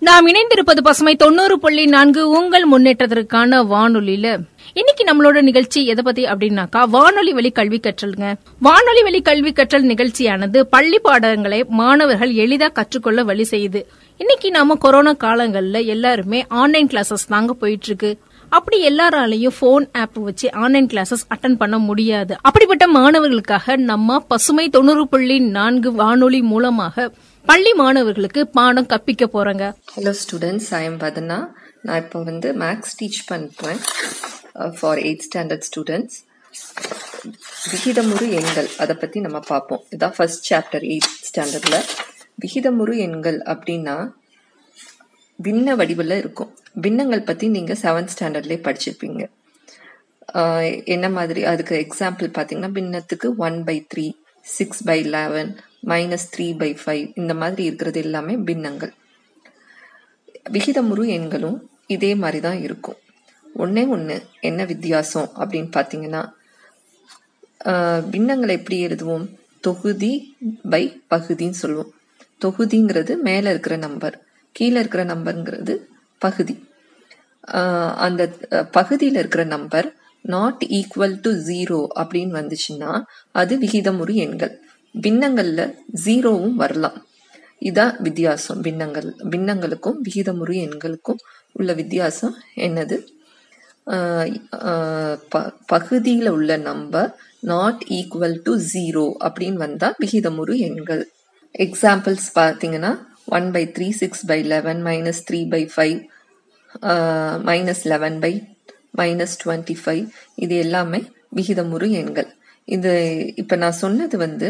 நாம் இணைந்திருப்பது பசுமை தொண்ணூறு புள்ளி நான்கு உங்கள் முன்னேற்றத்திற்கான வானொலியில. இன்னைக்கு நம்மளோட நிகழ்ச்சி எதை பத்தி அப்படின்னாக்கா வானொலி வழி கல்வி கற்றல்ங்க. வானொலி வழி கல்வி கற்றல் நிகழ்ச்சியானது பள்ளி பாடங்களை மாணவர்கள் எளிதா கற்றுக்கொள்ள வழி செய்யுது. இன்னைக்கு நாம கொரோனா காலங்கள்ல எல்லாருமே ஆன்லைன் கிளாஸஸ் தாங்க போயிட்டு இருக்கு அப்படி எல்லாராலையும் போன் ஆப் வச்சு ஆன்லைன் கிளாஸஸ் அட்டன் பண்ண முடியாது. அப்படிப்பட்ட மாணவர்களுக்காக நம்ம பசுமை தொண்ணூறு புள்ளி நான்கு வானொலி மூலமாக பள்ளி மாணவர்களுக்கு பாடம் கற்பிக்க போறாங்க. Hello students I am Vathana நான் இப்போ வந்து மேக்ஸ் டீச் பண்ணுறேன் ஃபார் எயிட் ஸ்டாண்டர்ட் ஸ்டூடெண்ட்ஸ் விகிதமுறு எண்கள் அதை பற்றி நம்ம பார்ப்போம். இதான் ஃபர்ஸ்ட் சாப்டர் எயிட் ஸ்டாண்டர்டில் விகிதமுறு எண்கள் அப்படின்னா பின்ன வடிவில் இருக்கும். பின்னங்கள் பற்றி நீங்கள் செவன்த் ஸ்டாண்டர்ட்லேயே படிச்சிருப்பீங்க. Uh, என்ன மாதிரி அதுக்கு எக்ஸாம்பிள் பார்த்தீங்கன்னா பின்னத்துக்கு one by three six by eleven minus three by five இந்த மாதிரி இருக்கிறது எல்லாமே பின்னங்கள். விகிதமுறு எண்களும் இதே மாதிரி தான் இருக்கும். ஒன்றே ஒன்று என்ன வித்தியாசம் அப்படின்னு பார்த்தீங்கன்னா பின்னங்களை எப்படி எழுதுவோம்? தொகுதி பை பகுதின்னு சொல்லுவோம். தொகுதிங்கிறது மேலே இருக்கிற நம்பர் கீழே இருக்கிற நம்பருங்கிறது பகுதி. அந்த பகுதியில் இருக்கிற number not equal to zero அப்படின்னு வந்துச்சுன்னா அது விகிதமுறு எண்கள். பின்னங்கள்ல ஜீரோவும் வரலாம். இதான் வித்தியாசம். பின்னங்கள் பின்னங்களுக்கும் விகிதமுறு எண்களுக்கும் உள்ள வித்தியாசம் என்னது? பகுதியில் ப- உள்ள number not equal to zero அப்படின்னு வந்தால் விகிதமுறு எண்கள். எக்ஸாம்பிள்ஸ் பார்த்தீங்கன்னா one by three six by eleven minus three by five minus eleven by minus twenty five இது எல்லாமே விகிதமுறு எண்கள். இது இப்போ நான் சொன்னது வந்து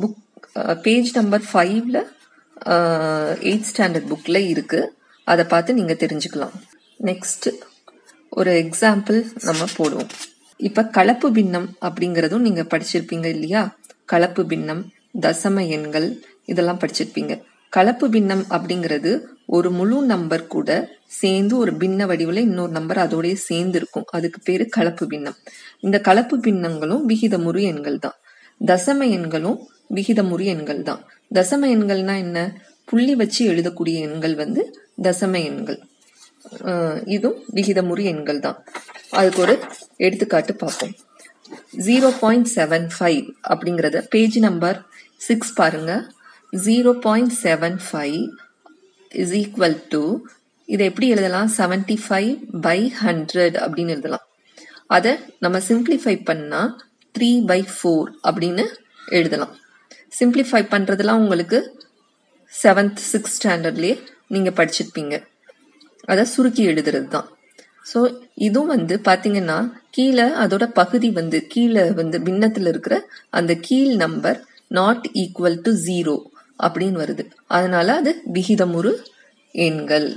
புக் பேஜ் நம்பர் ஃபைவ்ல எயிட் ஸ்டாண்டர்ட் புக்கில் இருக்குது அதை பார்த்து நீங்கள் தெரிஞ்சுக்கலாம். நெக்ஸ்ட் ஒரு எக்ஸாம்பிள் நம்ம போடுவோம். இப்போ கலப்பு பின்னம் அப்படிங்கிறதும் நீங்கள் படிச்சிருப்பீங்க இல்லையா? கலப்பு பின்னம் தசம எண்கள் இதெல்லாம் படிச்சிருப்பீங்க. கலப்பு பின்னம் அப்படிங்கிறது ஒரு முழு நம்பர் கூட சேர்ந்து ஒரு பின்ன வடிவில் இன்னொரு நம்பர் அதோடய சேர்ந்து இருக்கும் அதுக்கு பேரு கலப்பு பின்னம். இந்த கலப்பு பின்னங்களும் விகிதமுறு எண்கள் தான். தசம எண்களும் விகிதமுறு எண்கள் தான். தசம எண்கள்னா என்ன? புள்ளி வச்சு எழுதக்கூடிய எண்கள் வந்து தசம எண்கள். இதுவும் விகிதமுறு எண்கள் தான். அதுக்கு ஒரு எடுத்துக்காட்டு பார்ப்போம். ஜீரோ பாயிண்ட் செவன் ஃபைவ் அப்படிங்கிறத பேஜ் நம்பர் சிக்ஸ் பாருங்க. Zero point seven five is equal to இதை எப்படி எழுதலாம்? செவன்டி ஃபைவ் பை ஹண்ட்ரட் அப்படின்னு எழுதலாம். அதை நம்ம சிம்பிளிஃபை பண்ணால் த்ரீ பை ஃபோர் அப்படின்னு எழுதலாம். சிம்பிளிஃபை பண்ணுறதுலாம் உங்களுக்கு செவன்த் சிக்ஸ்த் ஸ்டாண்டர்ட்லேயே நீங்கள் படிச்சிருப்பீங்க. அதை சுருக்கி எழுதுறது தான். ஸோ இதுவும் வந்து பார்த்தீங்கன்னா கீழே அதோட பகுதி வந்து கீழே வந்து பின்னத்தில் இருக்கிற அந்த கீழ் number not equal to zero அப்படின்னு வருது. அதனால அது விகிதமுறு எண்கள்.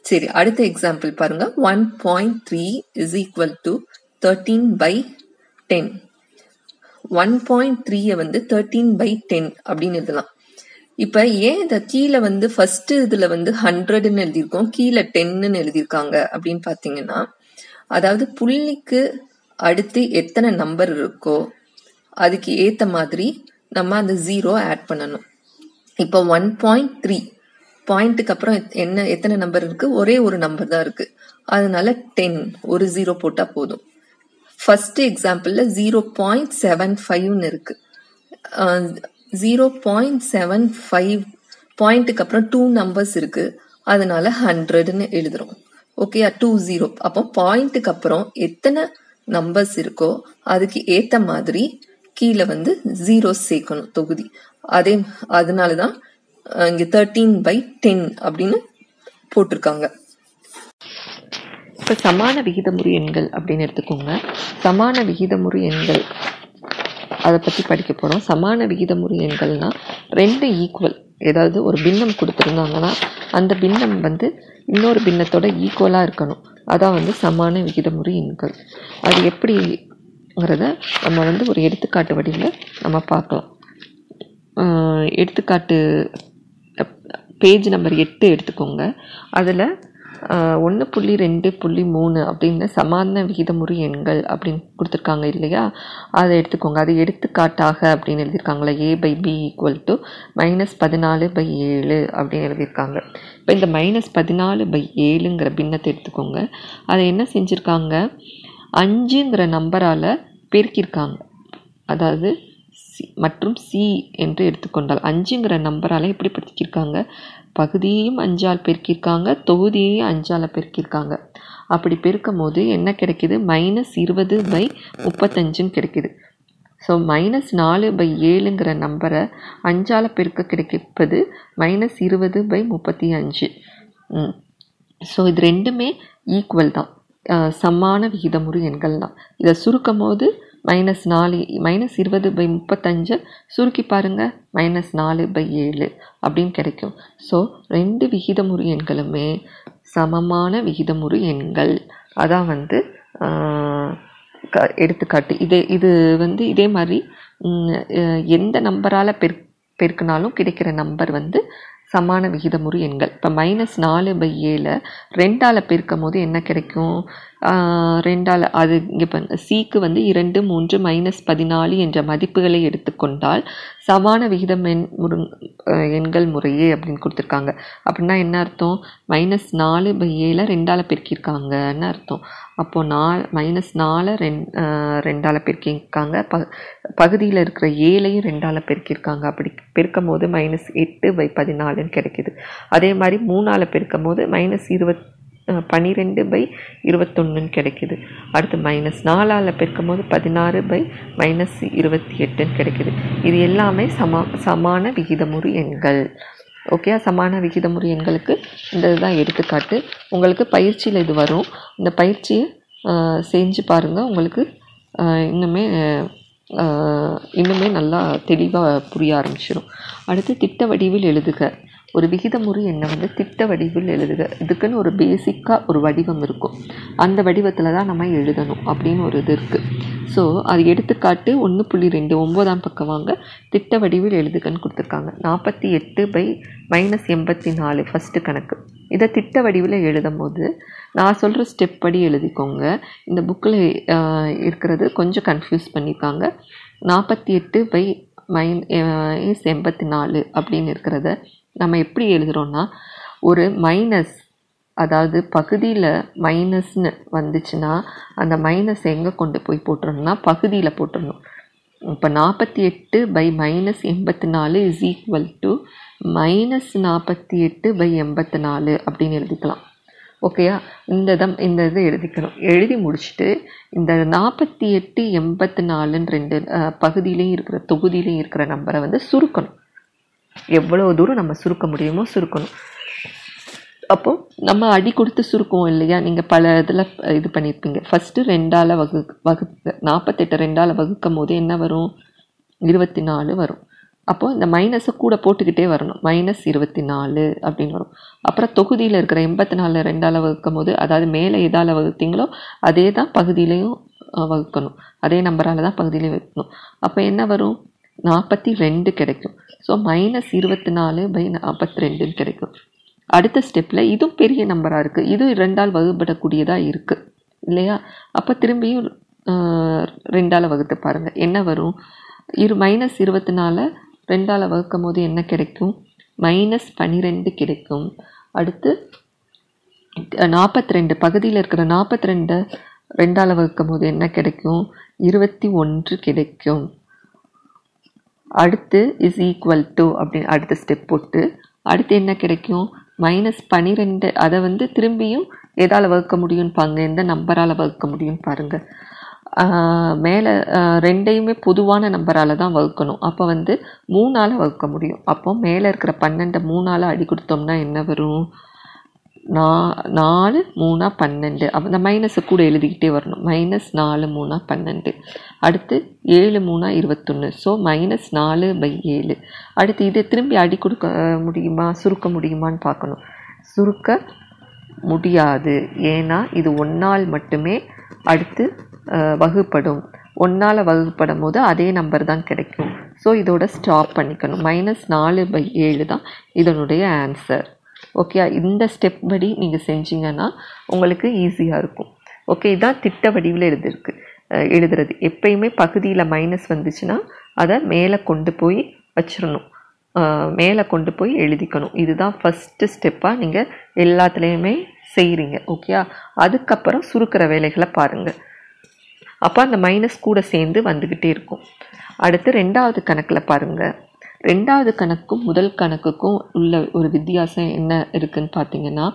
சரி அடுத்த எக்ஸாம்பிள் பாருங்க. One point three is equal to thirteen by ten one point த்ரீயை வந்து தேர்ட்டீன் பை டென் அப்படின்னு எழுதலாம். இப்போ ஏன் இந்த கீழே வந்து ஃபர்ஸ்ட் இதில் வந்து ஹண்ட்ரட்னு எழுதியிருக்கோம்? கீழே டென்னு எழுதியிருக்காங்க அப்படின்னு பார்த்தீங்கன்னா அதாவது புள்ளிக்கு அடுத்து எத்தனை நம்பர் இருக்கோ அதுக்கு ஏற்ற மாதிரி நம்ம அந்த ஜீரோ ஆட் பண்ணணும். இப்போ ஒன் பாயிண்ட் த்ரீ பாயிண்ட்டுக்கு அப்புறம் எத்- என்ன எத்தனை நம்பர் இருக்கு? ஒரே ஒரு நம்பர் தான் இருக்கு. அதனால டென் ஒரு ஜீரோ போட்டா போதும். ஃபர்ஸ்ட் எக்ஸாம்பிள்ல ஜீரோ பாயிண்ட் செவன் ஃபைவ்னு இருக்கு. ஜீரோ பாயிண்ட் செவன் ஃபைவ் பாயிண்ட்டுக்கு அப்புறம் டூ நம்பர்ஸ் இருக்கு. அதனால ஹண்ட்ரட்னு எழுதுறோம். ஓகே டூ ஜீரோ அப்போ பாயிண்ட்டுக்கு அப்புறம் எத்தனை நம்பர்ஸ் இருக்கோ அதுக்கு ஏத்த மாதிரி கீழே வந்து ஜீரோ சேர்க்கணும் தொகுதி. அதே அதனாலதான் தான் இங்க தேர்ட்டீன் பை டென் அப்படின்னு போட்டிருக்காங்க. இப்போ சமான விகிதமுறு எண்கள் அப்படின்னு எடுத்துக்கோங்க. சமான விகிதமுறு எண்கள் அதை பற்றி படிக்க போகிறோம் சமான விகிதமுறு எண்கள்னா ரெண்டு ஈக்குவல் ஏதாவது ஒரு பின்னம் கொடுத்துருந்தாங்கன்னா அந்த பின்னம் வந்து இன்னொரு பின்னத்தோட ஈக்குவலாக இருக்கணும். அதான் வந்து சமான விகிதமுறு எண்கள். அது எப்படிங்கிறத நம்ம வந்து ஒரு எடுத்துக்காட்டு வடிவில் நம்ம பார்க்கலாம். எடுத்துக்காட்டு பேஜ் நம்பர் எட்டு எடுத்துக்கோங்க. அதில் ஒன்று புள்ளி ரெண்டு புள்ளி மூணு அப்படின்னு சமாந்த விகிதமுறு எண்கள் அப்படின்னு கொடுத்துருக்காங்க இல்லையா? அதை எடுத்துக்கோங்க. அது எடுத்துக்காட்டாக அப்படின்னு எழுதியிருக்காங்களா. A by B equal to minus பதினாலு பை ஏழு அப்படின்னு எழுதியிருக்காங்க. இப்போ இந்த மைனஸ் பதினாலு பை ஏழுங்கிற பின்னத்தை எடுத்துக்கோங்க. அதை என்ன செஞ்சுருக்காங்க? அஞ்சுங்கிற நம்பரால் பெருக்கியிருக்காங்க. அதாவது சி மற்றும் சி என்று எடுத்துக்கொண்டால் அஞ்சுங்கிற நம்பரால் எப்படி படுத்திக்கிருக்காங்க பகுதியையும் அஞ்சால் பெருக்கியிருக்காங்க தொகுதியையும் அஞ்சால் பெருக்கியிருக்காங்க. அப்படி பெருக்கும் போது என்ன கிடைக்கிது? மைனஸ் இருபது பை முப்பத்தஞ்சுன்னு கிடைக்கிது. ஸோ மைனஸ் நாலு பை ஏழுங்கிற நம்பரை அஞ்சால் பெருக்க கிடைப்பது மைனஸ் இருபது பை முப்பத்தி அஞ்சு ஸோ இது ரெண்டுமே ஈக்குவல் தான். சமான விகிதமுறு எண்கள் தான் இதை சுருக்கும் போது மைனஸ் நாலு மைனஸ் இருபது பை முப்பத்தஞ்சை. சுருக்கி பாருங்கள் மைனஸ் நாலு பை ஏழு அப்படின்னு கிடைக்கும். ஸோ ரெண்டு விகிதமுறு எண்களுமே சமமான விகிதமுறு எண்கள். அதான் வந்து க- எடுத்துக்காட்டு. இது இது வந்து இதே மாதிரி எந்த நம்பரால் பெருக் பெருக்கினாலும் கிடைக்கிற நம்பர் வந்து சமான விகிதமுறு எண்கள். இப்போ மைனஸ் நாலு பை ஏழை ரெண்டால் பெருக்கும் போது என்ன கிடைக்கும்? ரெண்டால் அது இங்கே பாருங்க. சிக்கு வந்து இரண்டு மூன்று மைனஸ் பதினாலு என்ற மதிப்புகளை எடுத்துக்கொண்டால் சமான விகிதம் எண் முரு எண்கள் முறையே அப்படின்னு கொடுத்துருக்காங்க. அப்படின்னா என்ன அர்த்தம்? மைனஸ் நாலு பை ஏழை ரெண்டால் பெருக்கியிருக்காங்கன்னு அர்த்தம்? அப்போது நாலு மைனஸ் நாலு ரெண் ரெண்டால் பெருக்கியிருக்காங்க. ப பகுதியில் இருக்கிற ஏழையும் ரெண்டால் பெருக்கியிருக்காங்க. அப்படி பெருக்கும் போது மைனஸ் எட்டு பை பதினாலுன்னு கிடைக்கிது. அதே மாதிரி மூணால் பெருக்கும் போது மைனஸ் இருபத் பன்னிரெண்டு பை இருபத்தொன்னுன்னு கிடைக்கிது. அடுத்து மைனஸ் நாலால் பெருக்கும் போது பதினாறு பை மைனஸ் இருபத்தி எட்டுன்னு கிடைக்கிது. இது எல்லாமே சமா சமான விகிதமுறு எண்கள். ஓகே சமான விகிதமுறை எண்களுக்கு இந்த இதுதான் எடுத்துக்காட்டு. உங்களுக்கு பயிற்சியில் இது வரும். இந்த பயிற்சியை செஞ்சு பாருங்கள் உங்களுக்கு இன்னுமே இன்னுமே நல்லா தெளிவாக புரிய ஆரம்பிச்சிடும் அடுத்து திட்ட வடிவில் எழுதுக. ஒரு விகிதமுறு எண்ணை வந்து திட்ட வடிவில் எழுதுக. இதுக்குன்னு ஒரு பேசிக்காக ஒரு வடிவம் இருக்கும். அந்த வடிவத்தில் தான் நம்ம எழுதணும் அப்படின்னு ஒரு இது இருக்குது ஸோ அது எடுத்துக்காட்டு ஒன்று புள்ளி ரெண்டு ஒம்போதாம் பக்கம் வாங்க. திட்ட வடிவில் எழுதுகன்னு கொடுத்துருக்காங்க. நாற்பத்தி எட்டு பை மைனஸ் எண்பத்தி நாலு ஃபஸ்ட்டு கணக்கு. இதை திட்ட வடிவில் எழுதும் போது நான் சொல்கிற ஸ்டெப் படி எழுதிக்கோங்க. இந்த புக்கில் இருக்கிறது கொஞ்சம் கன்ஃபியூஸ் பண்ணியிருக்காங்க நாற்பத்தி எட்டு பை மைன் இஸ் எண்பத்தி நாலு அப்படின்னு இருக்கிறத நம்ம எப்படி எழுதுகிறோன்னா ஒரு மைனஸ் அதாவது பகுதியில் மைனஸ்னு வந்துச்சுன்னா அந்த மைனஸ் எங்கே கொண்டு போய் போட்டுறணும்னா பகுதியில் போட்டுடணும் இப்போ நாற்பத்தி எட்டு பை மைனஸ் எண்பத்தி நாலு இஸ் ஈக்குவல் டு மைனஸ் நாற்பத்தி எட்டு பை எண்பத்தி நாலு அப்படின்னு எழுதிக்கலாம். ஓகேயா இந்த தம் இந்த இது எழுதிக்கணும். எழுதி முடிச்சுட்டு இந்த நாற்பத்தி எட்டு எண்பத்தி நாலுன்னு ரெண்டு பகுதியிலையும் இருக்கிற தொகுதியிலையும் இருக்கிற நம்பரை வந்து சுருக்கணும். எவ்வளோ தூரம் நம்ம சுருக்க முடியுமோ சுருக்கணும். அப்போது நம்ம அடி கொடுத்து சுருக்குவோம் இல்லையா? நீங்கள் பல இதில் இது பண்ணியிருப்பீங்க ஃபஸ்ட்டு ரெண்டால் வகு வகுக்க நாற்பத்தெட்டு ரெண்டால் வகுக்கும் போது என்ன வரும்? இருபத்தி நாலு வரும். அப்போது இந்த மைனஸை கூட போட்டுக்கிட்டே வரணும். மைனஸ் இருபத்தி நாலு அப்படின்னு வரும். அப்புறம் தொகுதியில் இருக்கிற எண்பத்தி நாலு ரெண்டால் வகுக்கும் போது அதாவது மேலே எதால் வகுத்தீங்களோ அதே தான் பகுதியிலையும் வகுக்கணும். அதே நம்பரால் தான் பகுதியிலையும் வைக்கணும். அப்போ என்ன வரும்? நாற்பத்தி ரெண்டு கிடைக்கும். ஸோ மைனஸ் இருபத்தி நாலு பை நாற்பத்தி ரெண்டுன்னு கிடைக்கும். அடுத்த ஸ்டெப்பில் இதுவும் பெரிய நம்பராக இருக்குது இதுவும் ரெண்டால் வகுப்படக்கூடியதாக இருக்குது இல்லையா? அப்போ திரும்பியும் ரெண்டால் வகுத்து பாருங்கள் என்ன வரும்? இரு மைனஸ் இருபத்தி நாலு ரெண்டால் வகுக்கும் போது என்ன கிடைக்கும்? மைனஸ் பன்னிரெண்டு கிடைக்கும். அடுத்து நாற்பத்தி ரெண்டு பகுதியில் இருக்கிற நாற்பத்தி ரெண்டு ரெண்டால் வகுக்கும் போது என்ன கிடைக்கும்? இருபத்தி ஒன்று கிடைக்கும். அடுத்து இஸ் ஈக்குவல் டு அப்படின்னு அடுத்த ஸ்டெப் போட்டு அடுத்து என்ன கிடைக்கும்? மைனஸ் பன்னிரெண்டு அதை வந்து திரும்பியும் எதால் வகுக்க முடியும்னு பாருங்க. எந்த நம்பரால் வகுக்க முடியும்னு பாருங்க. மேலே ரெண்டையுமே பொதுவான நம்பரால் தான் வகுக்கணும். அப்போ வந்து மூணால் வகுக்க முடியும். அப்போ மேலே இருக்கிற பன்னெண்டை மூணால் அடி கொடுத்தோம்னா என்ன வரும்? நா நாலு மூணா பன்னெண்டு. அப்போ இந்த மைனஸை கூட எழுதிக்கிட்டே வரணும். மைனஸ் நாலு மூணா பன்னெண்டு. அடுத்து ஏழு மூணா இருபத்தொன்று ஸோ மைனஸ் நாலு பை ஏழு. அடுத்து இதை திரும்பி அடி கொடுக்க முடியுமா? சுருக்க முடியுமான்னு பார்க்கணும். சுருக்க முடியாது. ஏன்னா இது ஒன்றால் மட்டுமே அடுத்து வகுப்படும். ஒன்றால் வகுப்படும் போது அதே நம்பர் தான் கிடைக்கும். ஸோ இதோட ஸ்டாப் பண்ணிக்கணும். மைனஸ் நாலு பை ஏழு தான் இதனுடைய ஆன்சர் ஓகே இந்த ஸ்டெப் படி நீங்கள் செஞ்சீங்கன்னா உங்களுக்கு ஈஸியாக இருக்கும். ஓகே இதான் திட்ட வடிவில் எழுதிருக்கு எழுதுறது. எப்பயுமே பகுதியில் மைனஸ் வந்துச்சுன்னா அதை மேலே கொண்டு போய் வச்சிடணும் மேலே கொண்டு போய் எழுதிக்கணும். இதுதான் ஃபஸ்ட்டு ஸ்டெப்பாக நீங்கள் எல்லாத்துலேயுமே செய்கிறீங்க ஓகே அதுக்கப்புறம் சுருக்கிற வேலைகளை பாருங்கள் அப்போ அந்த மைனஸ் கூட சேர்ந்து வந்துக்கிட்டே இருக்கும். அடுத்து ரெண்டாவது கணக்கில் பாருங்கள் ரெண்டாவது கணக்கும் முதல் கணக்குக்கும் உள்ள ஒரு வித்தியாசம் என்ன இருக்குன்னு பார்த்தீங்கன்னா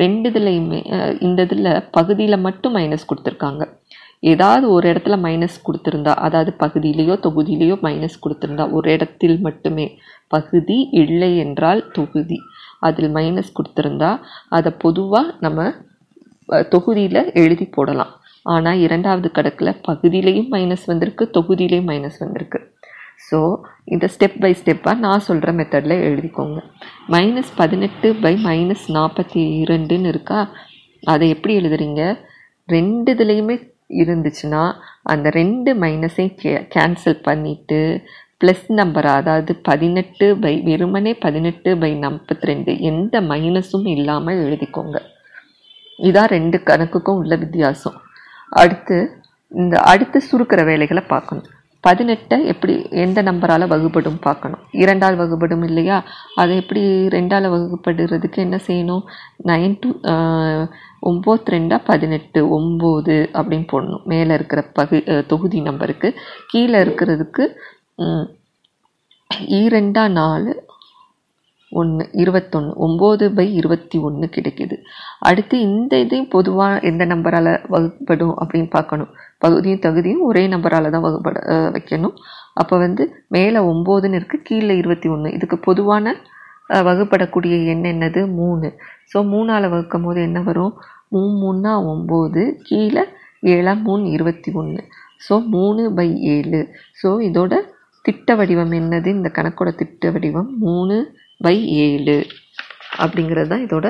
ரெண்டு இதுலையுமே இந்த இதில் பகுதியில் மட்டும் மைனஸ் கொடுத்துருக்காங்க. ஏதாவது ஒரு இடத்துல மைனஸ் கொடுத்துருந்தா அதாவது பகுதியிலேயோ தொகுதியிலேயோ மைனஸ் கொடுத்துருந்தா ஒரு இடத்தில் மட்டுமே பகுதி இல்லை என்றால் தொகுதி. அதில் மைனஸ் கொடுத்துருந்தா அதை பொதுவாக நம்ம தொகுதியில் எழுதி போடலாம். ஆனால் இரண்டாவது கணக்கில் பகுதியிலையும் மைனஸ் வந்திருக்கு தொகுதியிலையும் மைனஸ் வந்திருக்கு. ஸோ இந்த ஸ்டெப் பை ஸ்டெப்பாக நான் சொல்கிற மெத்தடில் எழுதிக்கோங்க. மைனஸ் பதினெட்டு பை மைனஸ் நாற்பத்தி இரண்டுன்னு இருக்கா? அதை எப்படி எழுதுறீங்க? ரெண்டு இதுலேயுமே இருந்துச்சுன்னா அந்த ரெண்டு மைனஸையும் கே கேன்சல் பண்ணிவிட்டு ப்ளஸ் நம்பர் அதாவது பதினெட்டு பை வெறுமனே பதினெட்டு பை நாற்பத்தி ரெண்டு எந்த மைனஸும் இல்லாமல் எழுதிக்கோங்க. இதான் ரெண்டு கணக்குக்கும் உள்ள வித்தியாசம். அடுத்து இந்த அடுத்து சுருக்கிற வேலைகளை பார்க்கணும். பதினெட்டை எப்படி எந்த நம்பரால் வகுப்படும் பார்க்கணும். இரண்டால் வகுப்படும் இல்லையா? அதை எப்படி ரெண்டால் வகுப்படுறதுக்கு என்ன செய்யணும்? நைன் டூ ஒம்பது ரெண்டா பதினெட்டு ஒம்பது அப்படின்னு போடணும். மேலே இருக்கிற பகு தொகுதி நம்பருக்கு கீழே இருக்கிறதுக்கு ம், ஈரெண்டா நாலு ஒன்று இருபத்தொன்று ஒம்பது பை இருபத்தி ஒன்று கிடைக்குது. அடுத்து இந்த இதையும் பொதுவாக எந்த நம்பரால் வகுப்படும் அப்படின்னு பார்க்கணும். பகுதியும் தகுதியும் ஒரே நம்பரால் தான் வகுப்பட வைக்கணும். அப்போ வந்து மேலே ஒம்போதுன்னு இருக்குது கீழே இருபத்தி ஒன்று இதுக்கு பொதுவான வகுப்படக்கூடிய எண் என்னது? மூணு. ஸோ மூணால் வகுக்கும் போது என்ன வரும்? மூணு மூணா ஒம்பது கீழே ஏழாம் மூணு இருபத்தி ஒன்று ஸோ மூணு பை ஏழு. ஸோ இதோட திட்ட வடிவம் என்னது? இந்த கணக்கோட திட்ட வடிவம் மூணு பை ஏழு அப்படிங்கிறது தான் இதோட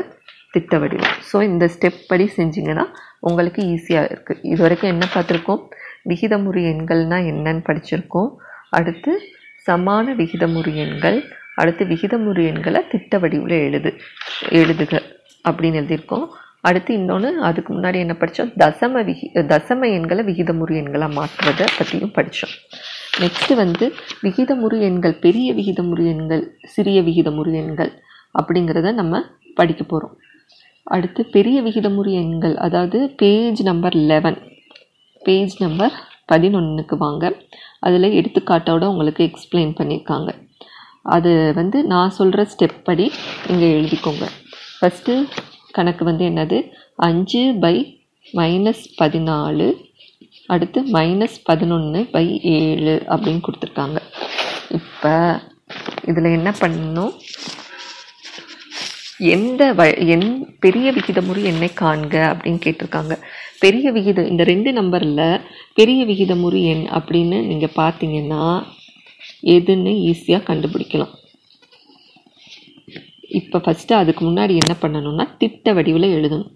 திட்ட வடிவம். ஸோ இந்த ஸ்டெப் படி செஞ்சிங்கன்னா உங்களுக்கு ஈஸியாக இருக்குது இது வரைக்கும் என்ன பார்த்துருக்கோம்? விகிதமுறி எண்கள்னால் என்னன்னு படிச்சிருக்கோம். அடுத்து சமான விகிதமுறி எண்கள் அடுத்து விகிதமுறி எண்களை திட்ட வடிவில் எழுது எழுதுக அப்படின்னு எழுதியிருக்கோம். அடுத்து இன்னொன்று அதுக்கு முன்னாடி என்ன படித்தோம் தசம விகி தசம எண்களை விகிதமுறி எண்களாக மாற்றுறதை பற்றியும் படித்தோம் நெக்ஸ்ட் வந்து விகிதமுறு எண்கள் பெரிய விகிதமுறு எண்கள் சிறிய விகிதமுறு எண்கள் அப்படிங்கிறத நம்ம படிக்க போகிறோம் அடுத்து பெரிய விகிதமுறு எண்கள் அதாவது page number eleven page number பதினொன்றுக்கு வாங்க. அதில் எடுத்துக்காட்டோட உங்களுக்கு எக்ஸ்பிளைன் பண்ணியிருக்காங்க அது வந்து நான் சொல்கிற ஸ்டெப் படி இங்கே எழுதிக்கோங்க. ஃபஸ்ட்டு கணக்கு வந்து என்னது? அஞ்சு பை மைனஸ் பதினாலு அடுத்து மைனஸ் பதினொன்று பை ஏழு அப்படின்னு கொடுத்துருக்காங்க. இப்போ இதில் என்ன பண்ணணும்? எந்த வ என் பெரிய விகிதமுறை என்னை காண்க அப்படின்னு கேட்டிருக்காங்க. பெரிய விகிதம் இந்த ரெண்டு நம்பரில் பெரிய விகிதமுறு எண் அப்படின்னு நீங்கள் பார்த்தீங்கன்னா எதுன்னு ஈஸியாக கண்டுபிடிக்கலாம். இப்போ ஃபஸ்ட்டு அதுக்கு முன்னாடி என்ன பண்ணணும்னா திட்ட வடிவில் எழுதணும்.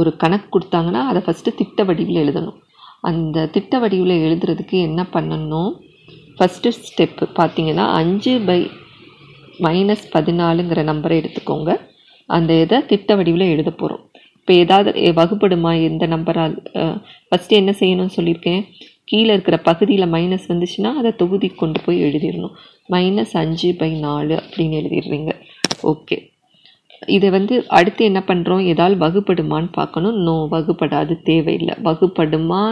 ஒரு கணக்கு கொடுத்தாங்கன்னா அதை ஃபஸ்ட்டு திட்ட வடிவில் எழுதணும். அந்த திட்ட வடிவில் எழுதுறதுக்கு என்ன பண்ணணும்? ஃபஸ்ட்டு ஸ்டெப்பு பார்த்தீங்கன்னா அஞ்சு பை மைனஸ் பதினாலுங்கிற நம்பரை எடுத்துக்கோங்க. அந்த இதை திட்ட வடிவில் எழுத போகிறோம் இப்போ ஏதாவது வகுப்படுமா எந்த நம்பரால் ஃபஸ்ட்டு என்ன செய்யணும்னு சொல்லியிருக்கேன். கீழே இருக்கிற பகுதியில் மைனஸ் வந்துச்சுன்னா அதை தொகுதி கொண்டு போய் எழுதிடணும். மைனஸ் அஞ்சு பை நாலு அப்படின்னு எழுதிடுறீங்க. ஓகே இதை வந்து அடுத்து என்ன பண்ணுறோம் ஏதாவது வகுப்படுமான்னு பார்க்கணும். நோ வகுப்படாது தேவையில்லை. வகுப்படுமா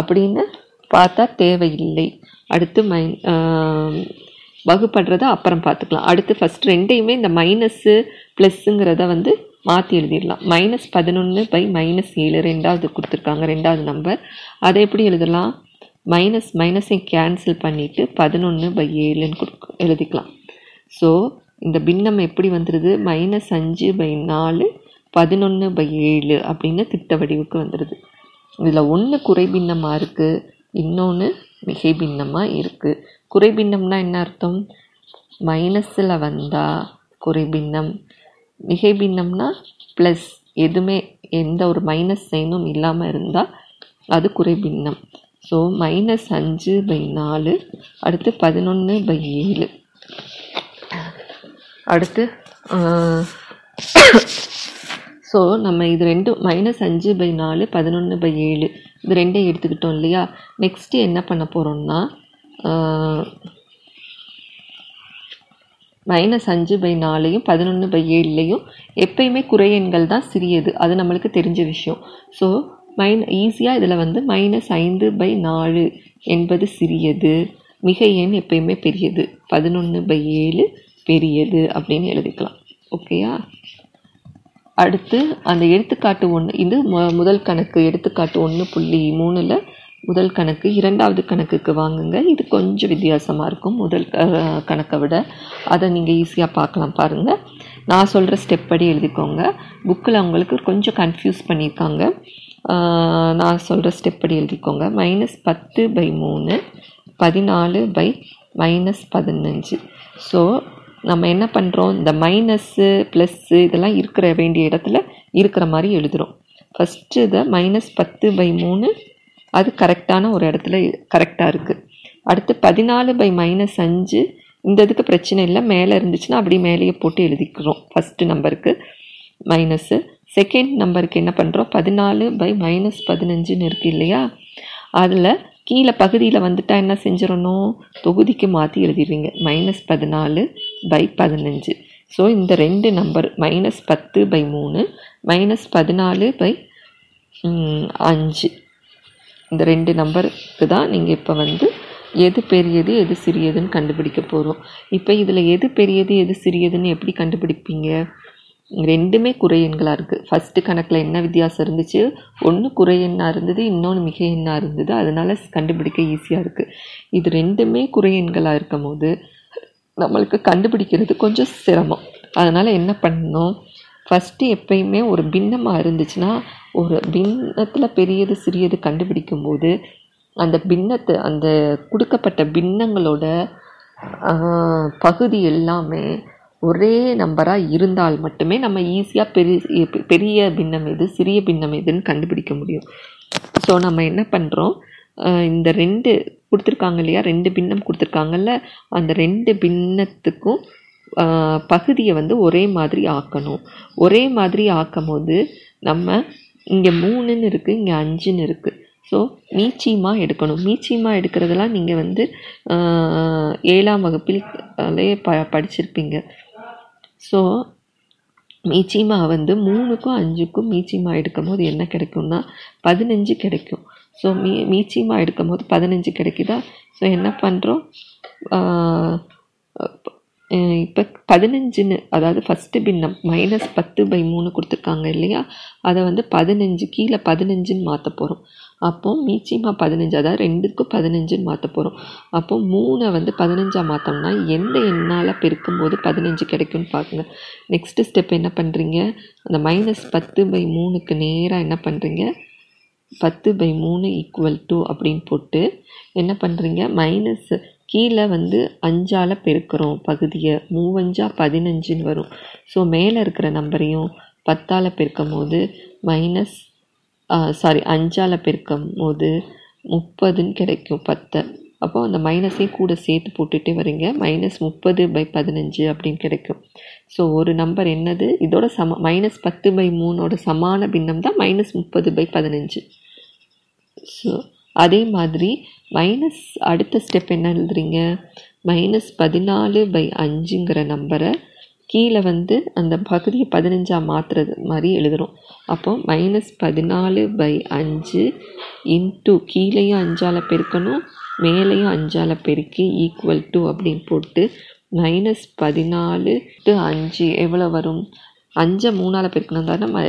அப்படின்னு பார்த்தா தேவையில்லை. அடுத்து மை வகுப்படுறத அப்புறம் பார்த்துக்கலாம். அடுத்து ஃபஸ்ட் ரெண்டையுமே இந்த மைனஸ்ஸு ப்ளஸ்ஸுங்கிறத வந்து மாற்றி எழுதிடலாம். மைனஸ் பதினொன்று பை மைனஸ் ஏழு. ரெண்டாவது கொடுத்துருக்காங்க. ரெண்டாவது நம்பர் அதை எப்படி எழுதலாம்? மைனஸ் மைனஸை கேன்சல் பண்ணிவிட்டு பதினொன்று பை ஏழுன்னு கொடு எழுதிக்கலாம். ஸோ இந்த பின்னம் எப்படி வந்துடுது மைனஸ் அஞ்சு பை நாலு பதினொன்று பை ஏழு அப்படின்னு திட்ட வடிவுக்கு வந்துடுது இதில் ஒன்று குறைபின்னமாக இருக்குது இன்னொன்று மிகை பின்னமாக இருக்குது குறைபின்னம்னா என்ன அர்த்தம்? மைனஸில் வந்தால் குறைபின்னம் மிகை பின்னம்னா ப்ளஸ் எதுவுமே எந்த ஒரு மைனஸ் சைனும் இல்லாமல் இருந்தால் அது குறைபின்னம் ஸோ மைனஸ் அஞ்சு பை நாலு அடுத்து பதினொன்று பை ஏழு. அடுத்து ஸோ நம்ம இது ரெண்டும் மைனஸ் அஞ்சு பை நாலு பதினொன்று பை ஏழு இது ரெண்டையும் எடுத்துக்கிட்டோம் இல்லையா? நெக்ஸ்ட்டு என்ன பண்ண போகிறோம்னா மைனஸ் அஞ்சு பை நாலையும் பதினொன்று பை ஏழுலையும் எப்பயுமே குறையெண்கள் தான் சிறியது. அது நம்மளுக்கு தெரிஞ்ச விஷயம். ஸோ மைன் ஈஸியாக இதில் வந்து மைனஸ் ஐந்து பை நாலு என்பது சிறியது. மிக எண் எப்பயுமே பெரியது. பதினொன்று பை ஏழு பெரியது அப்படின்னு எழுதிக்கலாம். ஓகேயா அடுத்து அந்த எடுத்துக்காட்டு ஒன்று இது மு- முதல் கணக்கு எடுத்துக்காட்டு ஒன்று புள்ளி மூணில் முதல் கணக்கு இரண்டாவது கணக்குக்கு வாங்குங்க. இது கொஞ்சம் வித்தியாசமாக இருக்கும் முதல் கணக்கை விட. அதை நீங்கள் ஈஸியாக பார்க்கலாம் பாருங்கள் நான் சொல்கிற ஸ்டெப் படி எழுதிக்கோங்க. புக்கில் அவங்களுக்கு கொஞ்சம் கன்ஃபியூஸ் பண்ணியிருக்காங்க. நான் சொல்கிற ஸ்டெப் படி எழுதிக்கோங்க. மைனஸ் பத்து பை மூணு பதினாலு பை மைனஸ் பதினஞ்சு. ஸோ நம்ம என்ன பண்ணுறோம் இந்த மைனஸ்ஸு ப்ளஸ்ஸு இதெல்லாம் இருக்கிற வேண்டிய இடத்துல இருக்கிற மாதிரி எழுதுகிறோம் ஃபஸ்ட்டு இதை மைனஸ் பத்து பை மூணு அது கரெக்டான ஒரு இடத்துல கரெக்டாக இருக்குது அடுத்து பதினாலு பை மைனஸ் அஞ்சு இந்த இதுக்கு பிரச்சனை இல்லை. மேலே இருந்துச்சுன்னா அப்படியே மேலேயே போட்டு எழுதிக்கிறோம். ஃபஸ்ட்டு நம்பருக்கு மைனஸு செகண்ட் நம்பருக்கு என்ன பண்ணுறோம் பதினாலு பை மைனஸ் பதினஞ்சுன்னு இருக்குது இல்லையா? அதில் கீழே பகுதியில் வந்துட்டால் என்ன செஞ்சிடணும்? தொகுதிக்கு மாற்றி எழுதிடுவீங்க. மைனஸ் பதினாலு பை பதினஞ்சு. ஸோ இந்த ரெண்டு நம்பர் மைனஸ் பத்து பை மூணு மைனஸ் பதினாலு பை அஞ்சு. இந்த ரெண்டு நம்பருக்கு தான் நீங்கள் இப்போ வந்து எது பெரியது எது சிறியதுன்னு கண்டுபிடிக்க போகிறோம் இப்போ இதில் எது பெரியது எது சிறியதுன்னு எப்படி கண்டுபிடிப்பீங்க? ரெண்டுமே குறை எண்களாக இருக்குது ஃபஸ்ட்டு கணக்கில் என்ன வித்தியாசம் இருந்துச்சு? ஒன்று குறை எண்ணாக இருந்தது இன்னொன்று மிக எண்ணாக இருந்தது. அதனால் கண்டுபிடிக்க ஈஸியாக இருக்குது இது ரெண்டுமே குறை எண்களாக இருக்கும் போது நம்மளுக்கு கண்டுபிடிக்கிறது கொஞ்சம் சிரமம். அதனால் என்ன பண்ணணும்? ஃபஸ்ட்டு எப்பயுமே ஒரு பின்னமாக இருந்துச்சுன்னா ஒரு பின்னத்தில் பெரியது சிறியது கண்டுபிடிக்கும் போது அந்த பின்னத்தை அந்த கொடுக்கப்பட்ட பின்னங்களோட பகுதி எல்லாமே ஒரே நம்பராக இருந்தால் மட்டுமே நம்ம ஈஸியாக பெரிய பெரிய பின்னம் எது சிறிய பின்னம் எதுன்னு கண்டுபிடிக்க முடியும். ஸோ நம்ம என்ன பண்ணுறோம் இந்த ரெண்டு கொடுத்துருக்காங்க இல்லையா? ரெண்டு பின்னம் கொடுத்துருக்காங்கல்ல? அந்த ரெண்டு பின்னத்துக்கும் பகுதியை வந்து ஒரே மாதிரி ஆக்கணும். ஒரே மாதிரி ஆக்கும் போது நம்ம இங்கே மூணுன்னு இருக்குது இங்கே அஞ்சுன்னு இருக்குது ஸோ மீச்சியமாக எடுக்கணும். மீச்சியமாக எடுக்கிறதெல்லாம் நீங்கள் வந்து ஏழாம் வகுப்பில் ப படிச்சிருப்பீங்க. ஸோ மீச்சிமா வந்து மூணுக்கும் அஞ்சுக்கும் மீச்சிமா எடுக்கும் போது என்ன கிடைக்கும்னா பதினஞ்சு கிடைக்கும். ஸோ மீ மீச்சிமா எடுக்கும் போது பதினஞ்சு கிடைக்குதா? ஸோ என்ன பண்ணுறோம் இப்போ பதினஞ்சுன்னு அதாவது ஃபஸ்ட்டு பின்னம் மைனஸ் பத்து பை மூணு கொடுத்துருக்காங்க இல்லையா? அதை வந்து பதினஞ்சு கீழே பதினஞ்சுன்னு மாற்ற போகிறோம் அப்போ மீச்சியமாக பதினஞ்சு அதாவது ரெண்டுக்கும் பதினஞ்சுன்னு மாற்ற போகிறோம் அப்போ மூணை வந்து பதினஞ்சா மாற்றோம்னா எந்த எண்ணால் பெருக்கும்போது பதினஞ்சு கிடைக்கும்னு பாருங்க நெக்ஸ்ட்டு ஸ்டெப் என்ன பண்ணுறீங்க அந்த மைனஸ் பத்து பை மூணுக்கு நேராக என்ன பண்ணுறீங்க பத்து பை மூணு ஈக்குவல் டூ அப்படின்னு போட்டு என்ன பண்ணுறீங்க மைனஸ் கீழே வந்து அஞ்சால் பெருக்கிறோம். பகுதியை மூவஞ்சா பதினஞ்சுன்னு வரும். ஸோ மேலே இருக்கிற நம்பரையும் பத்தால் பெருக்கும் போது மைனஸ் சாரி அஞ்சால் பெருக்கும் போது முப்பதுன்னு கிடைக்கும் பத்தை. அப்போ அந்த மைனஸையும் கூட சேர்த்து போட்டுகிட்டே வரீங்க. மைனஸ் முப்பது பை பதினஞ்சு அப்படின்னு கிடைக்கும். ஸோ ஒரு நம்பர் என்னது? இதோட சம மைனஸ் பத்து பை மூணோட சமான பின்னம் தான் மைனஸ் முப்பது பை பதினஞ்சு. ஸோ அதே மாதிரி மைனஸ் அடுத்த ஸ்டெப் என்ன எழுதுறீங்க? மைனஸ் பதினாலு பை அஞ்சுங்கிற நம்பரை கீழே வந்து அந்த பகுதியை பதினஞ்சாக மாற்றுறது மாதிரி எழுதுகிறோம் அப்போ மைனஸ் பதினாலு பை அஞ்சு இன்ட்டு கீழேயும் அஞ்சால் பெருக்கணும் மேலேயும் அஞ்சால் பெருக்கி ஈக்குவல் டு அப்படின்னு போட்டு மைனஸ் பதினாலு டு அஞ்சு எவ்வளோ வரும்? அஞ்சை மூணால் பெருக்கினா தானே ம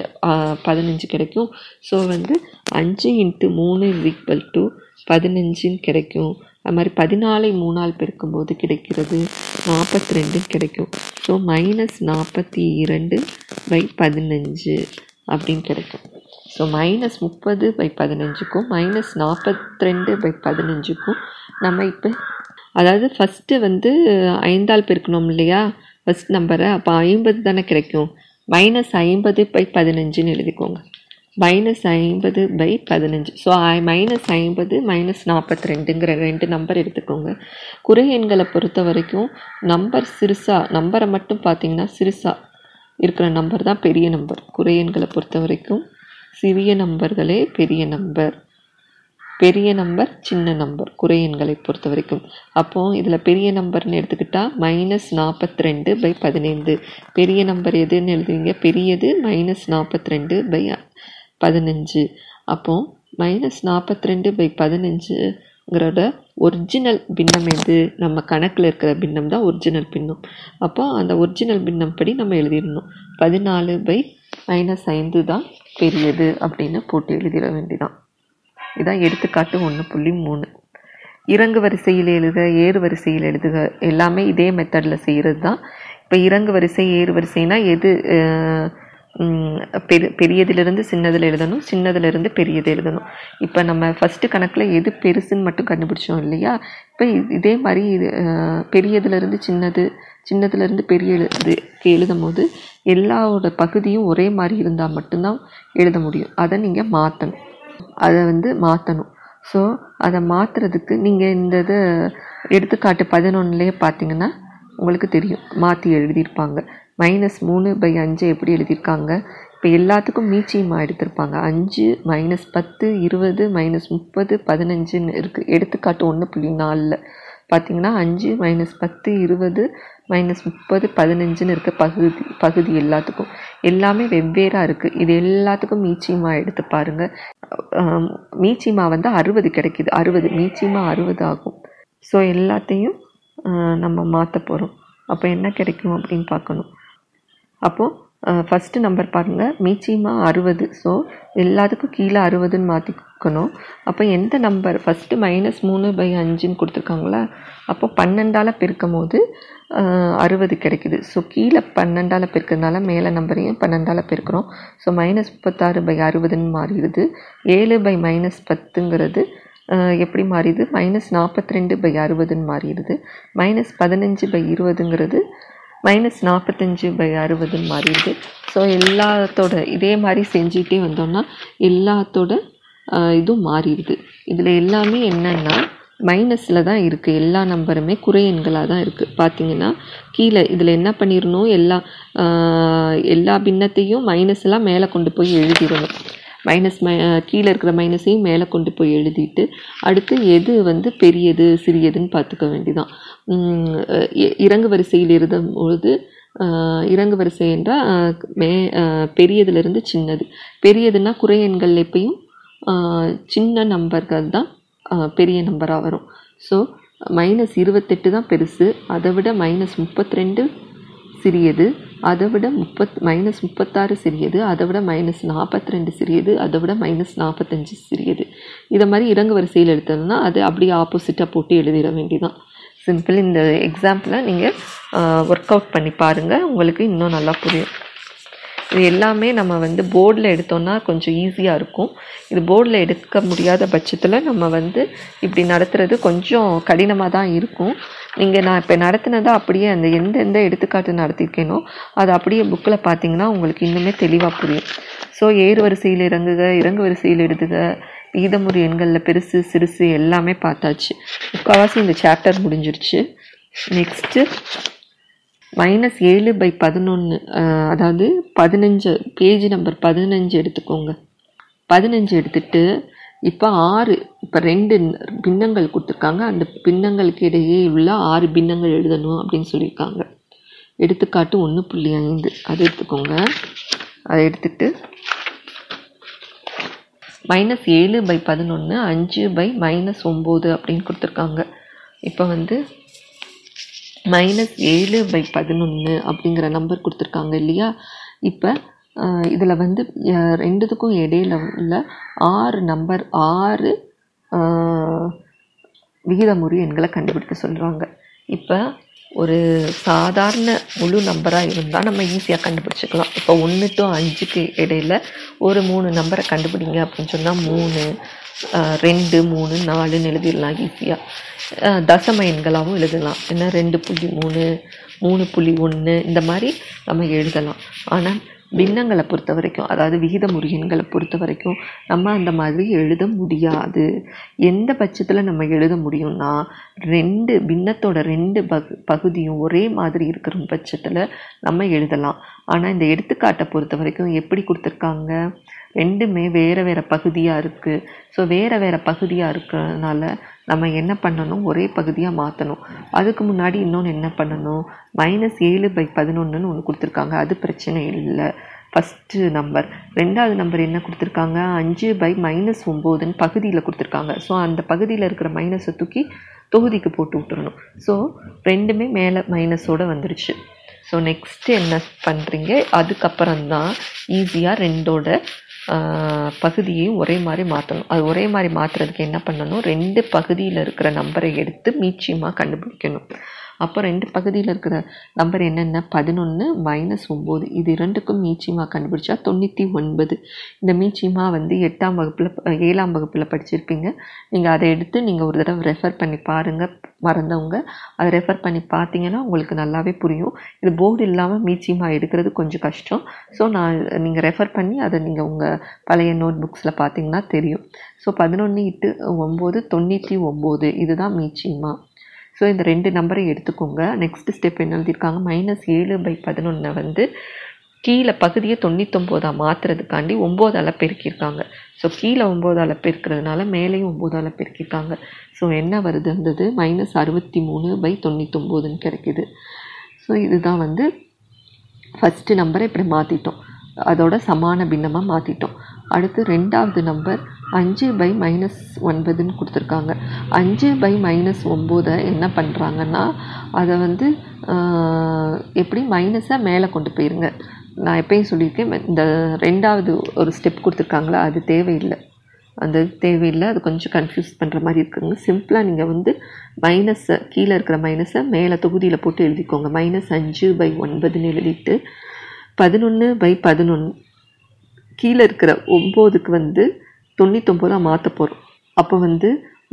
பதினஞ்சு கிடைக்கும். ஸோ வந்து அஞ்சு இன்ட்டு மூணு இஸ் ஈக்குவல் டு பதினஞ்சுன்னு கிடைக்கும். அது மாதிரி பதினாலை மூணால் பெருக்கும்போது கிடைக்கிறது நாற்பத்தி ரெண்டுன்னு கிடைக்கும். ஸோ மைனஸ் நாற்பத்தி இரண்டு பை பதினஞ்சு அப்படின்னு கிடைக்கும். ஸோ மைனஸ் முப்பது பை பதினஞ்சுக்கும் மைனஸ் நாற்பத்தி ரெண்டு பை பதினஞ்சுக்கும் நம்ம இப்போ அதாவது ஃபஸ்ட்டு வந்து ஐந்தால் பெருக்கணும் இல்லையா? ஃபஸ்ட் நம்பரை அப்போ ஐம்பது தானே கிடைக்கும். மைனஸ் ஐம்பது பை பதினஞ்சுன்னு எழுதிக்கோங்க. மைனஸ் ஐம்பது பை பதினஞ்சு. ஸோ மைனஸ் ஐம்பது மைனஸ் நாற்பத்தி ரெண்டுங்கிற ரெண்டு நம்பர் எடுத்துக்கோங்க. குறை எண்களை பொறுத்த வரைக்கும் நம்பர் சிறுசா நம்பரை மட்டும் பார்த்தீங்கன்னா சிறுசா இருக்கிற நம்பர் தான் பெரிய நம்பர் குறை எண்களை பொறுத்த வரைக்கும் சிறிய நம்பர்களே பெரிய நம்பர் பெரிய நம்பர் சின்ன நம்பர் குறை எண்களை பொறுத்த வரைக்கும். அப்போது இதில் பெரிய நம்பர்னு எடுத்துக்கிட்டால் மைனஸ் நாற்பத்தி ரெண்டு பை பதினைந்து. பெரிய நம்பர் எதுன்னு எழுதுவீங்க? பெரியது மைனஸ் நாற்பத்தி ரெண்டு பை பதினஞ்சு. அப்போது மைனஸ் நாற்பத்தி ரெண்டு பை பதினஞ்சுங்கிறத ஒரிஜினல் பின்னம் எது? நம்ம கணக்கில் இருக்கிற பின்னம் தான் ஒரிஜினல் பின்னம். அப்போ அந்த ஒரிஜினல் பின்னம் படி நம்ம எழுதிடணும். பதினாலு பை மைனஸ் ஐந்து தான் பெரியது அப்படின்னு போட்டு எழுதிட வேண்டிதான். இதான் எடுத்துக்காட்டு ஒன்று புள்ளி மூணு. இறங்கு வரிசையில் எழுதுக ஏறு வரிசையில் எழுதுக எல்லாமே இதே மெத்தடில் செய்கிறது தான் இப்போ இறங்கு வரிசை ஏறு வரிசைனா எது பெரு பெரியதிலிருந்து சின்னதில் எழுதணும் சின்னதிலிருந்து பெரியது எழுதணும். இப்போ நம்ம ஃபஸ்ட்டு கணக்கில் எது பெருசுன்னு மட்டும் கண்டுபிடிச்சோம் இல்லையா? இப்போ இது- இதே மாதிரி இது பெரியதுலேருந்து சின்னது சின்னதுலேருந்து பெரிய எழுது எழுதும் போது எல்லாவோட பகுதியும் ஒரே மாதிரி இருந்தால் மட்டும்தான் எழுத முடியும். அதை நீங்கள் மாற்றணும் அதை வந்து மாற்றணும் ஸோ அதை மாற்றுறதுக்கு நீங்கள் இந்த இது எடுத்துக்காட்டு பதினொன்றுலேயே பார்த்தீங்கன்னா உங்களுக்கு தெரியும். மாற்றி எழுதியிருப்பாங்க. மைனஸ் மூணு பை அஞ்சு எப்படி எழுதியிருக்காங்க? இப்போ எல்லாத்துக்கும் மீச்சியமாக எடுத்திருப்பாங்க. அஞ்சு மைனஸ் பத்து இருபது மைனஸ் முப்பது பதினஞ்சுன்னு இருக்குது எடுத்துக்காட்டு ஒன்று புள்ளி நாலில். பார்த்தீங்கன்னா அஞ்சு மைனஸ் பத்து இருபது மைனஸ் முப்பது பதினஞ்சுன்னு இருக்க பகுதி பகுதி எல்லாத்துக்கும். எல்லாமே வெவ்வேறாக இருக்குது இது எல்லாத்துக்கும் மீச்சியமாக எடுத்து பாருங்கள் மீச்சிமா வந்து அறுபது கிடைக்கிது. அறுபது மீச்சிமா அறுபது ஆகும். ஸோ எல்லாத்தையும் நம்ம மாற்ற போகிறோம் அப்போ என்ன கிடைக்கும் அப்படின்னு பார்க்கணும். அப்போது ஃபஸ்ட்டு நம்பர் பாருங்கள் மீச்சிமா அறுபது. ஸோ எல்லாத்துக்கும் கீழே அறுபதுன்னு பார்க்கணும் அப்போ எந்த நம்பர் ஃபஸ்ட்டு மைனஸ் மூணு பை அஞ்சுன்னு கொடுத்துருக்காங்களா? அப்போ பன்னெண்டால் பெருக்கும் போது அறுபது கிடைக்குது. ஸோ கீழே பன்னெண்டால் பெருக்கிறதுனால மேலே நம்பரையும் பன்னெண்டால் பெருக்கிறோம். ஸோ மைனஸ் முப்பத்தாறு பை அறுபதுன்னு மாறிடுது. ஏழு பை மைனஸ் பத்துங்கிறது எப்படி மாறிடுது? மைனஸ் நாற்பத்தி ரெண்டு பை அறுபதுன்னு மாறிடுது. மைனஸ் பதினஞ்சு பை இருபதுங்கிறது மைனஸ் நாற்பத்தஞ்சு பை அறுபதுன்னு மாறிடுது. ஸோ எல்லாத்தோட இதே மாதிரி செஞ்சுக்கிட்டே வந்தோம்னா எல்லாத்தோட இதுவும் மாறிடுது. இதில் எல்லாமே என்னென்னா மைனஸில் தான் இருக்குது எல்லா நம்பருமே குறை எண்களாக தான் இருக்குது பார்த்தீங்கன்னா கீழே இதில் என்ன பண்ணிடணும் எல்லா எல்லா பின்னத்தையும் மைனஸ் எல்லாம் மேலே கொண்டு போய் எழுதிடணும் மைனஸ் மை கீழே இருக்கிற மைனஸையும் மேலே கொண்டு போய் எழுதிட்டு அடுத்து எது வந்து பெரியது சிறியதுன்னு பார்த்துக்க வேண்டிதான் இ- இறங்கு வரிசையில் எழுதும் பொழுது இறங்கு வரிசை என்றால் மே பெரியதுலேருந்து சின்னது. பெரியதுன்னா குறை எண்கள் எப்பயும்? சின்ன நம்பர்கள் தான் பெரிய நம்பராக வரும். ஸோ மைனஸ் இருபத்தெட்டு தான் பெருசு. அதை விட மைனஸ் முப்பத்தி ரெண்டு சிறியது. அதை விட முப்பத் மைனஸ் முப்பத்தாறு சிறியது. அதை விட மைனஸ் நாற்பத்தி ரெண்டு சிறியது. அதை விட மைனஸ் நாற்பத்தஞ்சு சிறியது. இதை மாதிரி இறங்கு வரிசையில் எடுத்ததுன்னா அது அப்படியே ஆப்போசிட்டாக போட்டு எழுதிட வேண்டியதான் சிம்பிள் இந்த எக்ஸாம்பிளை நீங்கள் ஒர்க் அவுட் பண்ணி பாருங்கள் உங்களுக்கு இன்னும் நல்லா புரியும். இது எல்லாமே நம்ம வந்து போர்டில் எடுத்தோம்னா கொஞ்சம் ஈஸியாக இருக்கும். இது போர்டில் எடுக்க முடியாத பட்சத்தில் நம்ம வந்து இப்படி நடத்துறது கொஞ்சம் கடினமாக தான் இருக்கும். நீங்கள் நான் இப்போ நடத்தினதை அப்படியே அந்த எந்தெந்த எடுத்துக்காட்டு நடத்தியிருக்கேனோ அது அப்படியே புக்கில் பார்த்தீங்கன்னா உங்களுக்கு இன்னுமே தெளிவாக புரியும். ஸோ ஏறு வரிசையில் இறங்குக இறங்கு வரிசையில் எழுதுக விகிதமுறை எண்களில் பெருசு சிறுசு எல்லாமே பார்த்தாச்சு. முக்கால்வாசி இந்த சாப்டர் முடிஞ்சிருச்சு. நெக்ஸ்ட்டு மைனஸ் ஏழு பை பதினொன்று அதாவது பதினஞ்சு பேஜ் நம்பர் பதினஞ்சு எடுத்துக்கோங்க. பதினஞ்சு எடுத்துட்டு இப்போ ஆறு இப்போ ரெண்டு பின்னங்கள் கொடுத்துருக்காங்க. அந்த பின்னங்களுக்கு இடையே உள்ள ஆறு பின்னங்கள் எழுதணும் அப்படின்னு சொல்லியிருக்காங்க. எடுத்துக்காட்டு ஒன்று புள்ளி ஐந்து. அது எடுத்துக்கோங்க. அதை எடுத்துட்டு மைனஸ் ஏழு பை பதினொன்று அஞ்சு பை மைனஸ் ஒம்பது அப்படின்னு கொடுத்துருக்காங்க. இப்போ வந்து மைனஸ் ஏழு பை பதினொன்று அப்படிங்கிற நம்பர் கொடுத்துருக்காங்க இல்லையா? இப்போ இதில் வந்து ரெண்டுத்துக்கும் இடையில உள்ள ஆறு நம்பர் ஆறு அஹ், விகிதமுறி எண்களை கண்டுபிடிக்க சொல்கிறாங்க இப்போ ஒரு சாதாரண முழு நம்பராக இருந்தால் நம்ம ஈஸியாக கண்டுபிடிச்சிக்கலாம். இப்போ ஒன்று டு அஞ்சுக்கு இடையில ஒரு மூணு நம்பரை கண்டுபிடிங்க அப்படின்னு சொன்னால் மூணு ரெண்டு மூணு நாலுன்னு எழுதிடலாம் ஈஸியாக தசம எண்களாகவும் எழுதலாம். ஏன்னா ரெண்டு புள்ளி மூணு மூணு புள்ளி ஒன்று இந்த மாதிரி நம்ம எழுதலாம். ஆனால் பின்னங்களை பொறுத்த வரைக்கும் அதாவது விகித முறியன்களை பொறுத்த வரைக்கும் நம்ம அந்த மாதிரி எழுத முடியாது. எந்த பட்சத்தில் நம்ம எழுத முடியும்னா ரெண்டு பின்னத்தோட ரெண்டு பகு பகுதியும் ஒரே மாதிரி இருக்கிற பட்சத்தில் நம்ம எழுதலாம். ஆனால் இந்த எடுத்துக்காட்டை பொறுத்த வரைக்கும் எப்படி கொடுத்துருக்காங்க? ரெண்டுமே வேறு வேறு பகுதியாக இருக்குது ஸோ வேறு வேறு பகுதியாக இருக்கிறதுனால நம்ம என்ன பண்ணணும்? ஒரே பகுதியாக மாற்றணும் அதுக்கு முன்னாடி இன்னொன்று என்ன பண்ணணும்? மைனஸ் ஏழு பை பதினொன்றுன்னு ஒன்று கொடுத்துருக்காங்க. அது பிரச்சனை இல்லை. ஃபஸ்ட்டு நம்பர் ரெண்டாவது நம்பர் என்ன கொடுத்துருக்காங்க? அஞ்சு பை மைனஸ் ஒம்போதுன்னு பகுதியில் கொடுத்துருக்காங்க. ஸோ அந்த பகுதியில் இருக்கிற மைனஸை தூக்கி தொகுதிக்கு போட்டு விட்டுறணும். ஸோ ரெண்டுமே மேலே மைனஸோடு வந்துருச்சு. ஸோ நெக்ஸ்ட்டு என்ன பண்ணுறீங்க அதுக்கப்புறம் தான் ஈஸியாக ரெண்டோட பகுதியையும் ஒரே மாதிரி மாற்றணும் அது ஒரே மாதிரி மாற்றுறதுக்கு என்ன பண்ணணும்? ரெண்டு பகுதியில் இருக்கிற நம்பரை எடுத்து மீச்சியமாக கண்டுபிடிக்கணும். அப்போ ரெண்டு பகுதியில் இருக்கிற நம்பர் என்னென்ன? பதினொன்று மைனஸ் ஒம்பது இது இரண்டுக்கும் மீச்சிமா கண்டுபிடிச்சா தொண்ணூற்றி ஒன்பது. இந்த மீச்சிமா வந்து எட்டாம் வகுப்பில் ஏழாம் வகுப்பில் படிச்சிருப்பீங்க. நீங்கள் அதை எடுத்து நீங்கள் ஒரு தடவை ரெஃபர் பண்ணி பாருங்கள் மறந்தவங்க. அதை ரெஃபர் பண்ணி பார்த்தீங்கன்னா உங்களுக்கு நல்லாவே புரியும். இது போர்டு இல்லாமல் மீச்சிமா எடுக்கிறது கொஞ்சம் கஷ்டம். ஸோ நான் நீங்கள் ரெஃபர் பண்ணி அதை நீங்கள் உங்கள் பழைய நோட் புக்ஸில் பார்த்தீங்கன்னா தெரியும். ஸோ பதினொன்று இட்டு ஒம்பது தொண்ணூற்றி ஒம்பது இதுதான் மீச்சிமா ஸோ இந்த ரெண்டு நம்பரை எடுத்துக்கோங்க. நெக்ஸ்ட் ஸ்டெப் என்ன எழுதியிருக்காங்க? மைனஸ் ஏழு பை பதினொன்றை வந்து கீழே பகுதியை தொண்ணூத்தொம்போதாக மாற்றுறதுக்காண்டி ஒம்போதால் பெருக்கியிருக்காங்க ஸோ கீழே ஒம்போதால் பெருக்கிறதுனால மேலேயும் ஒம்போதால் பெருக்கியிருக்காங்க ஸோ என்ன வருதுன்றது? மைனஸ் அறுபத்தி மூணு பை தொண்ணூத்தொம்போதுன்னு கிடைக்கிது. ஸோ இதுதான் வந்து ஃபஸ்ட்டு நம்பரை இப்படி மாற்றிட்டோம் அதோட சமான பின்னமாக மாற்றிட்டோம் அடுத்து ரெண்டாவது நம்பர் அஞ்சு பை மைனஸ் ஒன்பதுன்னு கொடுத்துருக்காங்க. அஞ்சு பை மைனஸ் ஒம்போதை என்ன பண்ணுறாங்கன்னா அதை வந்து எப்படி மைனஸை மேலே கொண்டு போயிருங்க. நான் எப்பயும் சொல்லியிருக்கேன் இந்த ரெண்டாவது ஒரு ஸ்டெப் கொடுத்துருக்காங்களா அது தேவையில்லை. அந்த தேவையில்லை அது கொஞ்சம் கன்ஃபியூஸ் பண்ணுற மாதிரி இருக்குங்க. சிம்பிளாக நீங்கள் வந்து மைனஸை கீழே இருக்கிற மைனஸை மேலே தொகுதியில் போட்டு எழுதிக்கோங்க. மைனஸ் அஞ்சு பை ஒன்பதுன்னு எழுதிட்டு பதினொன்று பை பதினொன்று கீழே இருக்கிற ஒம்போதுக்கு வந்து தொண்ணூத்தொம்போதாக மாற்ற போகிறோம் அப்போ வந்து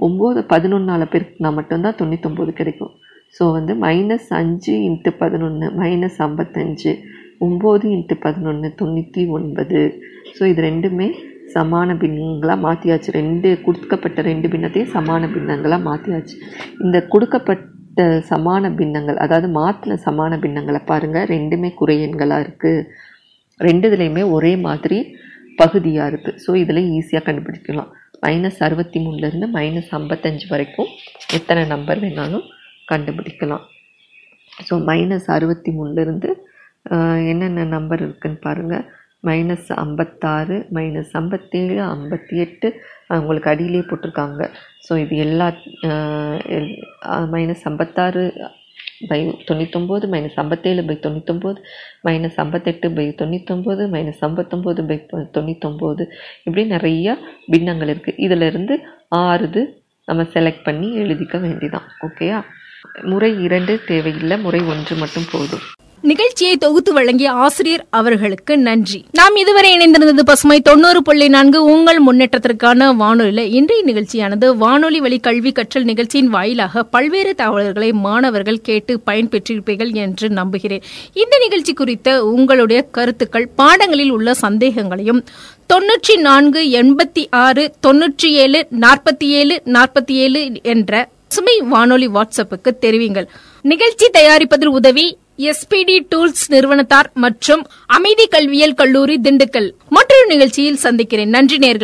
ஒம்பது பதினொன்றால் பெருக்கினா மட்டும்தான் தொண்ணூத்தொம்பது கிடைக்கும். ஸோ வந்து மைனஸ் அஞ்சு இன்ட்டு பதினொன்று மைனஸ் ஐம்பத்தஞ்சு ஒம்பது இன்ட்டு பதினொன்று தொண்ணூற்றி ஒன்பது. ஸோ இது ரெண்டுமே சமான பின்னங்களாக மாற்றியாச்சு ரெண்டு கொடுக்கப்பட்ட ரெண்டு பின்னத்தையும் சமான பின்னங்களாக மாற்றியாச்சு இந்த கொடுக்கப்பட்ட சமான பின்னங்கள் அதாவது மாற்றின சமான பின்னங்களை பாருங்கள் ரெண்டுமே குறையெண்களாக இருக்குது ரெண்டு இதுலேயுமே ஒரே மாதிரி பகுதியாக இருக்குது ஸோ இதில் ஈஸியாக கண்டுபிடிக்கலாம். மைனஸ் அறுபத்தி மூணுலேருந்து மைனஸ் ஐம்பத்தஞ்சு வரைக்கும் எத்தனை நம்பர் வேணாலும் கண்டுபிடிக்கலாம். ஸோ மைனஸ் அறுபத்தி மூணுலேருந்து என்னென்ன நம்பர் இருக்குன்னு பாருங்கள் மைனஸ் ஐம்பத்தாறு மைனஸ் ஐம்பத்தேழு ஐம்பத்தி எட்டு அவங்களுக்கு அடியிலே போட்டிருக்காங்க. ஸோ இது எல்லா மைனஸ் ஐம்பத்தாறு பை தொண்ணூத்தொம்பது மைனஸ் ஐம்பத்தேழு பை தொண்ணூத்தொம்பது மைனஸ் ஐம்பத்தெட்டு பை தொண்ணூத்தொம்பது மைனஸ் ஐம்பத்தொம்போது பை தொண்ணூத்தொம்பது. இப்படி நிறைய பின்னங்கள் இருக்குது இதிலிருந்து ஆறுது நம்ம செலக்ட் பண்ணி எழுதிக்க வேண்டிதான் ஓகேயா முறை இரண்டு தேவையில்லை. முறை ஒன்று மட்டும் போதும். நிகழ்ச்சியை தொகுத்து வழங்கிய ஆசிரியர் அவர்களுக்கு நன்றி. நாம் இதுவரை இணைந்திருந்தது பசுமை தொண்ணூறு புள்ளி நான்கு. உங்கள் முன்னேற்றத்திற்கான வானொலியில இன்றைய நிகழ்ச்சியானது வானொலி வழி கல்வி கற்றல் நிகழ்ச்சியின் வாயிலாக பல்வேறு தகவல்களை மாணவர்கள் கேட்டு பயன்பெற்றிருப்பீர்கள் என்று நம்புகிறேன். இந்த நிகழ்ச்சி குறித்த உங்களுடைய கருத்துக்கள் பாடங்களில் உள்ள சந்தேகங்களையும் தொன்னூற்றி நான்கு எண்பத்தி ஆறு தொன்னூற்றி ஏழு நாற்பத்தி ஏழு நாற்பத்தி ஏழு என்ற சுமை வானொலி வாட்ஸ்அப்புக்கு தெரிவிங்கள். நிகழ்ச்சி தயாரிப்பதில் உதவி எஸ்பிடி டூல்ஸ் நிறுவனத்தார் மற்றும் அமைதி கல்வியல் கல்லூரி திண்டுக்கல். மற்றொரு நிகழ்ச்சியில் சந்திக்கிறேன். நன்றி நேர்கள்.